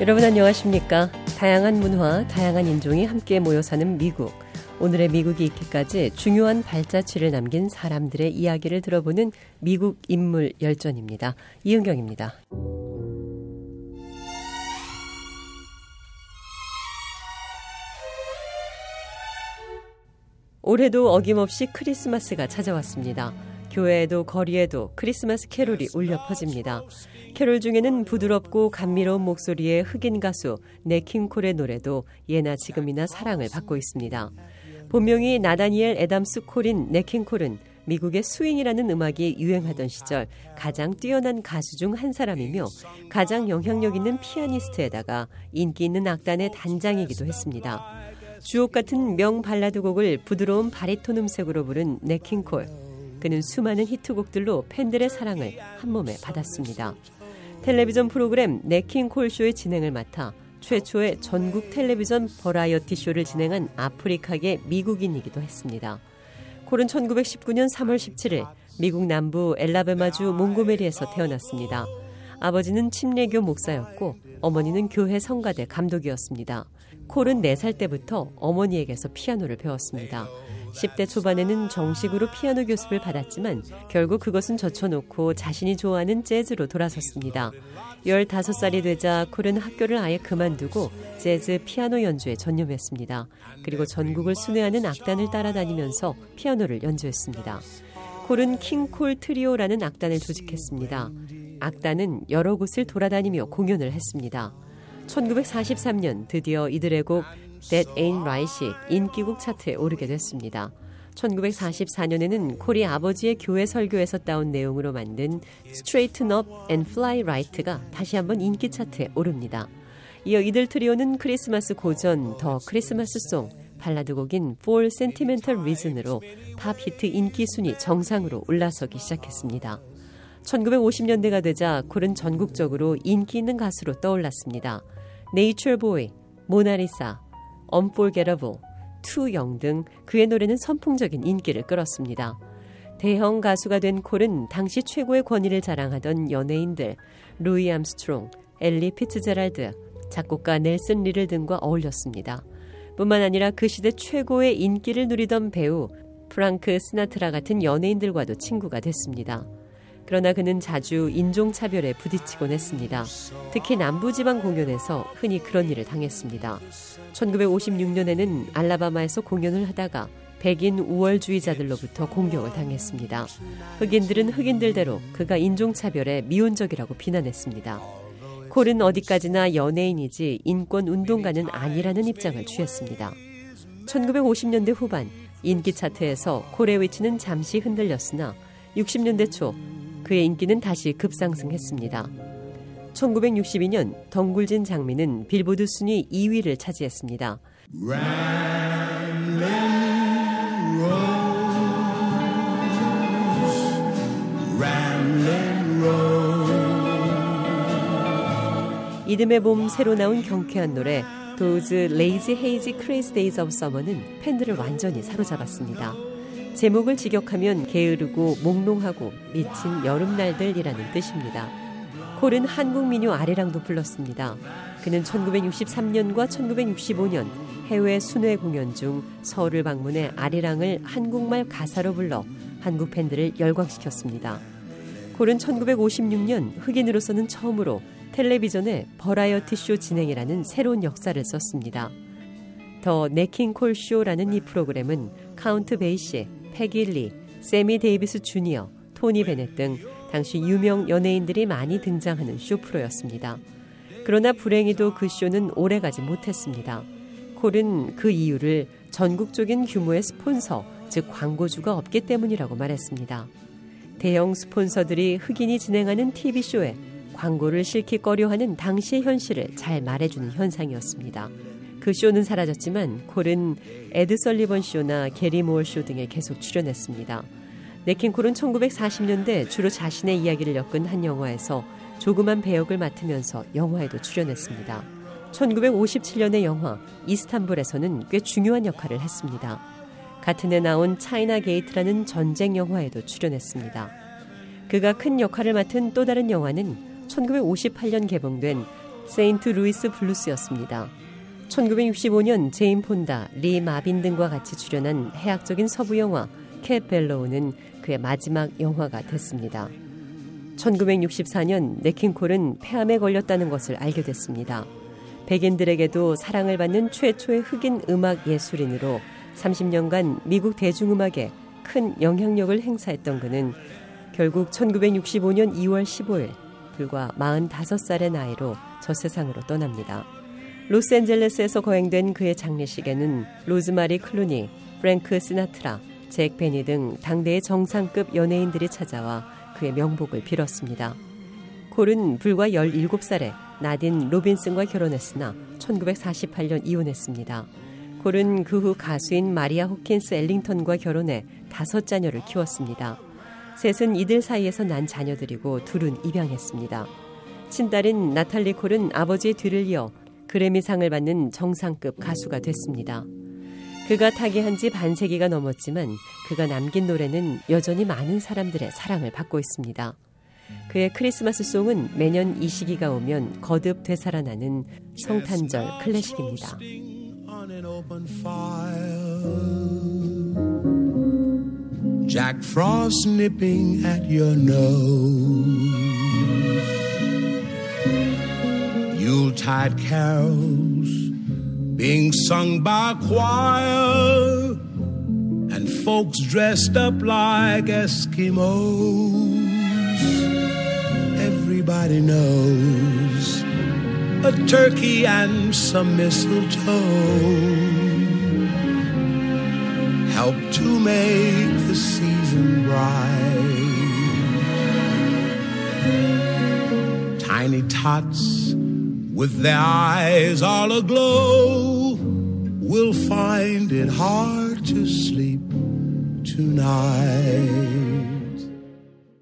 여러분 안녕하십니까? 다양한 문화, 다양한 인종이 함께 모여 사는 미국. 오늘의 미국이 있기까지 중요한 발자취를 남긴 사람들의 이야기를 들어보는 미국 인물 열전입니다. 이은경입니다. 올해도 어김없이 크리스마스가 찾아왔습니다. 교회에도 거리에도 크리스마스 캐롤이 울려 퍼집니다. 캐롤 중에는 부드럽고 감미로운 목소리의 흑인 가수 냇 킹 콜의 노래도 예나 지금이나 사랑을 받고 있습니다. 본명이 나다니엘 에담스 콜인 냇 킹 콜은 미국의 스윙이라는 음악이 유행하던 시절 가장 뛰어난 가수 중 한 사람이며 가장 영향력 있는 피아니스트에다가 인기 있는 악단의 단장이기도 했습니다. 주옥 같은 명 발라드 곡을 부드러운 바리톤 음색으로 부른 냇 킹 콜. 그는 수많은 히트곡들로 팬들의 사랑을 한 몸에 받았습니다. 텔레비전 프로그램 네킹 콜 쇼의 진행을 맡아 최초의 전국 텔레비전 버라이어티 쇼를 진행한 아프리카계 미국인이기도 했습니다. 콜은 1919년 3월 17일 미국 남부 엘라베마주 몽고메리에서 태어났습니다. 아버지는 침례교 목사였고 어머니는 교회 성가대 감독이었습니다. 콜은 4살 때부터 어머니에게서 피아노를 배웠습니다. 10대 초반에는 정식으로 피아노 교습을 받았지만 결국 그것은 젖혀놓고 자신이 좋아하는 재즈로 돌아섰습니다. 15살이 되자 콜은 학교를 아예 그만두고 재즈 피아노 연주에 전념했습니다. 그리고 전국을 순회하는 악단을 따라다니면서 피아노를 연주했습니다. 콜은 킹콜 트리오라는 악단을 조직했습니다. 악단은 여러 곳을 돌아다니며 공연을 했습니다. 1943년 드디어 이들의 곡 That Ain't Right이 인기곡 차트에 오르게 됐습니다. 1944년에는 콜이 아버지의 교회 설교에서 따온 내용으로 만든 Straighten Up and Fly Right가 다시 한번 인기 차트에 오릅니다. 이어 이들 트리오는 크리스마스 고전 The Christmas Song 발라드 곡인 For Sentimental Reason으로 팝 히트 인기 순위 정상으로 올라서기 시작했습니다. 1950년대가 되자 콜은 전국적으로 인기 있는 가수로 떠올랐습니다. Nature Boy, Mona Lisa, Unforgettable, Too Young 등 그의 노래는 선풍적인 인기를 끌었습니다. 대형 가수가 된 콜은 당시 최고의 권위를 자랑하던 연예인들 루이 암스트롱, 엘리 피츠제랄드, 작곡가 넬슨 리들 등과 어울렸습니다. 뿐만 아니라 그 시대 최고의 인기를 누리던 배우 프랭크 시나트라 같은 연예인들과도 친구가 됐습니다. 그러나 그는 자주 인종차별에 부딪히곤 했습니다. 특히 남부지방 공연에서 흔히 그런 일을 당했습니다. 1956년에는 알라바마에서 공연을 하다가 백인 우월주의자들로부터 공격을 당했습니다. 흑인들은 흑인들대로 그가 인종차별에 미온적이라고 비난했습니다. 콜은 어디까지나 연예인이지 인권운동가는 아니라는 입장을 취했습니다. 1950년대 후반 인기 차트에서 콜의 위치는 잠시 흔들렸으나 60년대 초 그의 인기는 다시 급상승했습니다. 1962년 덩굴진 장미는 빌보드 순위 2위를 차지했습니다. 이듬해 봄 새로 나온 경쾌한 노래 Those Lazy Hazy Crazy Days of Summer는 팬들을 완전히 사로잡았습니다. 제목을 직역하면 게으르고 몽롱하고 미친 여름날들이라는 뜻입니다. 콜은 한국 민요 아래랑도 불렀습니다. 그는 1963년과 1965년 해외 순회 공연 중 서울을 방문해 아리랑을 한국말 가사로 불러 한국 팬들을 열광시켰습니다. 콜은 1956년 흑인으로서는 처음으로 텔레비전에 버라이어티 쇼 진행이라는 새로운 역사를 썼습니다. The Nat King Cole Show라는 이 프로그램은 카운트 베이시, 페기 리, 세미 데이비스 주니어, 토니 베넷 등 당시 유명 연예인들이 많이 등장하는 쇼프로였습니다. 그러나 불행히도 그 쇼는 오래가지 못했습니다. 콜은 그 이유를 전국적인 규모의 스폰서, 즉 광고주가 없기 때문이라고 말했습니다. 대형 스폰서들이 흑인이 진행하는 TV쇼에 광고를 싣기 꺼려하는 당시의 현실을 잘 말해주는 현상이었습니다. 그 쇼는 사라졌지만 콜은 에드 설리번 쇼나 게리 모어 쇼 등에 계속 출연했습니다. 냇 킹 콜은 1940년대 주로 자신의 이야기를 엮은 한 영화에서 조그만 배역을 맡으면서 영화에도 출연했습니다. 1957년의 영화 이스탄불에서는 꽤 중요한 역할을 했습니다. 같은 해 나온 China Gate라는 전쟁 영화에도 출연했습니다. 그가 큰 역할을 맡은 또 다른 영화는 1958년 개봉된 St. Louis Blues였습니다. 1965년 제인 폰다, 리 마빈 등과 같이 출연한 해학적인 서부 영화 Cat Ballou는 그의 마지막 영화가 됐습니다. 1964년 냇 킹 콜은 폐암에 걸렸다는 것을 알게 됐습니다. 백인들에게도 사랑을 받는 최초의 흑인 음악 예술인으로 30년간 미국 대중음악에 큰 영향력을 행사했던 그는 결국 1965년 2월 15일 불과 45살의 나이로 저 세상으로 떠납니다. 로스앤젤레스에서 거행된 그의 장례식에는 로즈마리 클루니, 프랭크 시나트라, 잭 베니 등 당대의 정상급 연예인들이 찾아와 그의 명복을 빌었습니다. 콜은 불과 17살에 나딘 로빈슨과 결혼했으나 1948년 이혼했습니다. 콜은 그 후 가수인 마리아 호킨스 엘링턴과 결혼해 다섯 자녀를 키웠습니다. 셋은 이들 사이에서 난 자녀들이고 둘은 입양했습니다. 친딸인 나탈리 콜은 아버지의 뒤를 이어 그래미상을 받는 정상급 가수가 됐습니다. 그가 타계한 지 반세기가 넘었지만 그가 남긴 노래는 여전히 많은 사람들의 사랑을 받고 있습니다. 그의 크리스마스 송은 매년 이 시기가 오면 거듭 되살아나는 성탄절 클래식입니다. Jack Frost nipping at your nose. Yuletide carols being sung by choir and folks dressed up like Eskimos. Everybody knows a turkey and some mistletoe help to make the season bright. Tiny tots with their eyes all aglow will find it hard to sleep tonight.